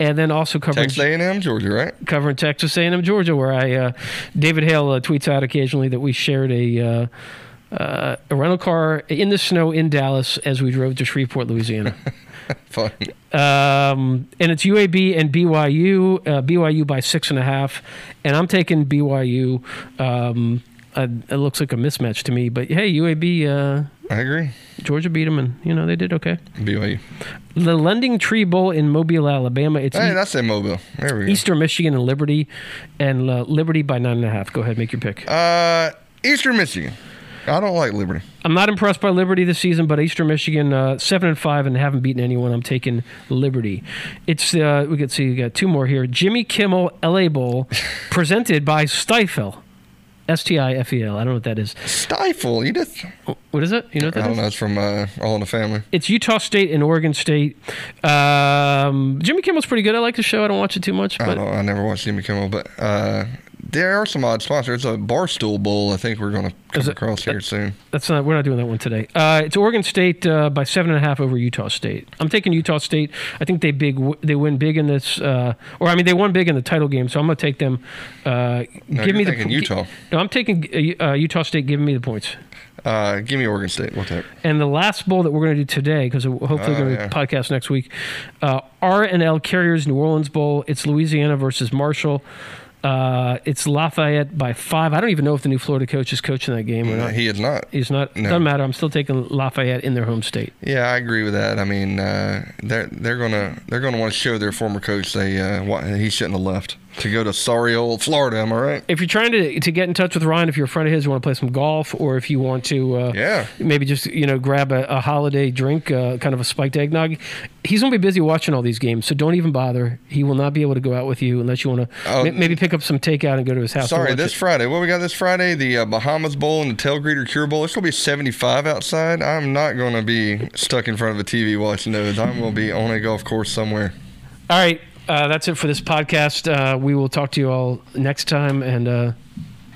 And then also covering Texas A&M, Georgia, right? covering Texas A&M, Georgia, where I uh, David Hale uh, tweets out occasionally that we shared a uh, uh, a rental car in the snow in Dallas as we drove to Shreveport, Louisiana. Fun. um, and it's UAB and BYU, uh, BYU by six and a half, and I'm taking BYU. Um, uh, it looks like a mismatch to me, but hey, UAB, uh, I agree. Georgia beat them, and you know they did okay. BYU. The Lending Tree Bowl in Mobile, Alabama. It's Hey, E- that's in Mobile. There we go. Eastern Michigan and Liberty, and uh, Liberty by nine and a half. Go ahead, make your pick. Uh, Eastern Michigan. I don't like Liberty. I'm not impressed by Liberty this season, but Eastern Michigan uh, seven and five and haven't beaten anyone. I'm taking Liberty. It's uh, we can see we got two more here. Jimmy Kimmel LA Bowl, presented by Stifel, S T I F E L. I don't know what that is. Stifle. You just. What is it? You know what I that don't is? know. It's from uh, All in the Family. It's Utah State and Oregon State. Um, Jimmy Kimmel's pretty good. I like the show. I don't watch it too much, I but don't. I never watched Jimmy Kimmel, but uh, there are some odd sponsors. It's a Barstool Bowl. I think we're going to come it- across here soon. That's not. We're not doing that one today. Uh, it's Oregon State uh, by seven and a half over Utah State. I'm taking Utah State. I think they big. They win big in this, uh, or I mean, they won big in the title game. So I'm going to take them. Uh, No, give me the Utah. No, I'm taking uh, uh, Utah State. Giving me the points. Uh, give me Oregon State. We'll take. And the last bowl that we're going to do today, because hopefully Oh, going to yeah. podcast next week, uh, R and L Carriers New Orleans Bowl. It's Louisiana versus Marshall. Uh, it's Lafayette by five. I don't even know if the new Florida coach is coaching that game or not. He is not. He's not. No. Doesn't matter. I'm still taking Lafayette in their home state. Yeah, I agree with that. I mean, uh, they're they're gonna they're gonna want to show their former coach they uh, he shouldn't have left to go to sorry old Florida. Am I right? If you're trying to to get in touch with Ryan, if you're a friend of his, you want to play some golf, or if you want to, uh, Yeah. maybe just you know grab a, a holiday drink, uh, kind of a spiked eggnog. He's gonna be busy watching all these games, so don't even bother. He will not be able to go out with you unless you want to Oh, maybe pick up some takeout and go to his house. Sorry, this it. Friday. What we got this Friday? The uh, Bahamas Bowl and the Tail Greeter Cure Bowl. It's gonna be 75 outside. I'm not gonna be stuck in front of a TV watching those. I'm gonna be on a golf course somewhere. All right, uh, that's it for this podcast. Uh, we will talk to you all next time, and uh,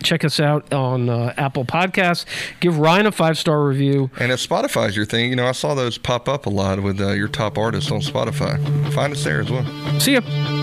check us out on uh, Apple Podcasts. Give Ryan a five star review. And if Spotify's your thing, you know I saw those pop up a lot with uh, your top artists on Spotify. Find us there as well. See ya.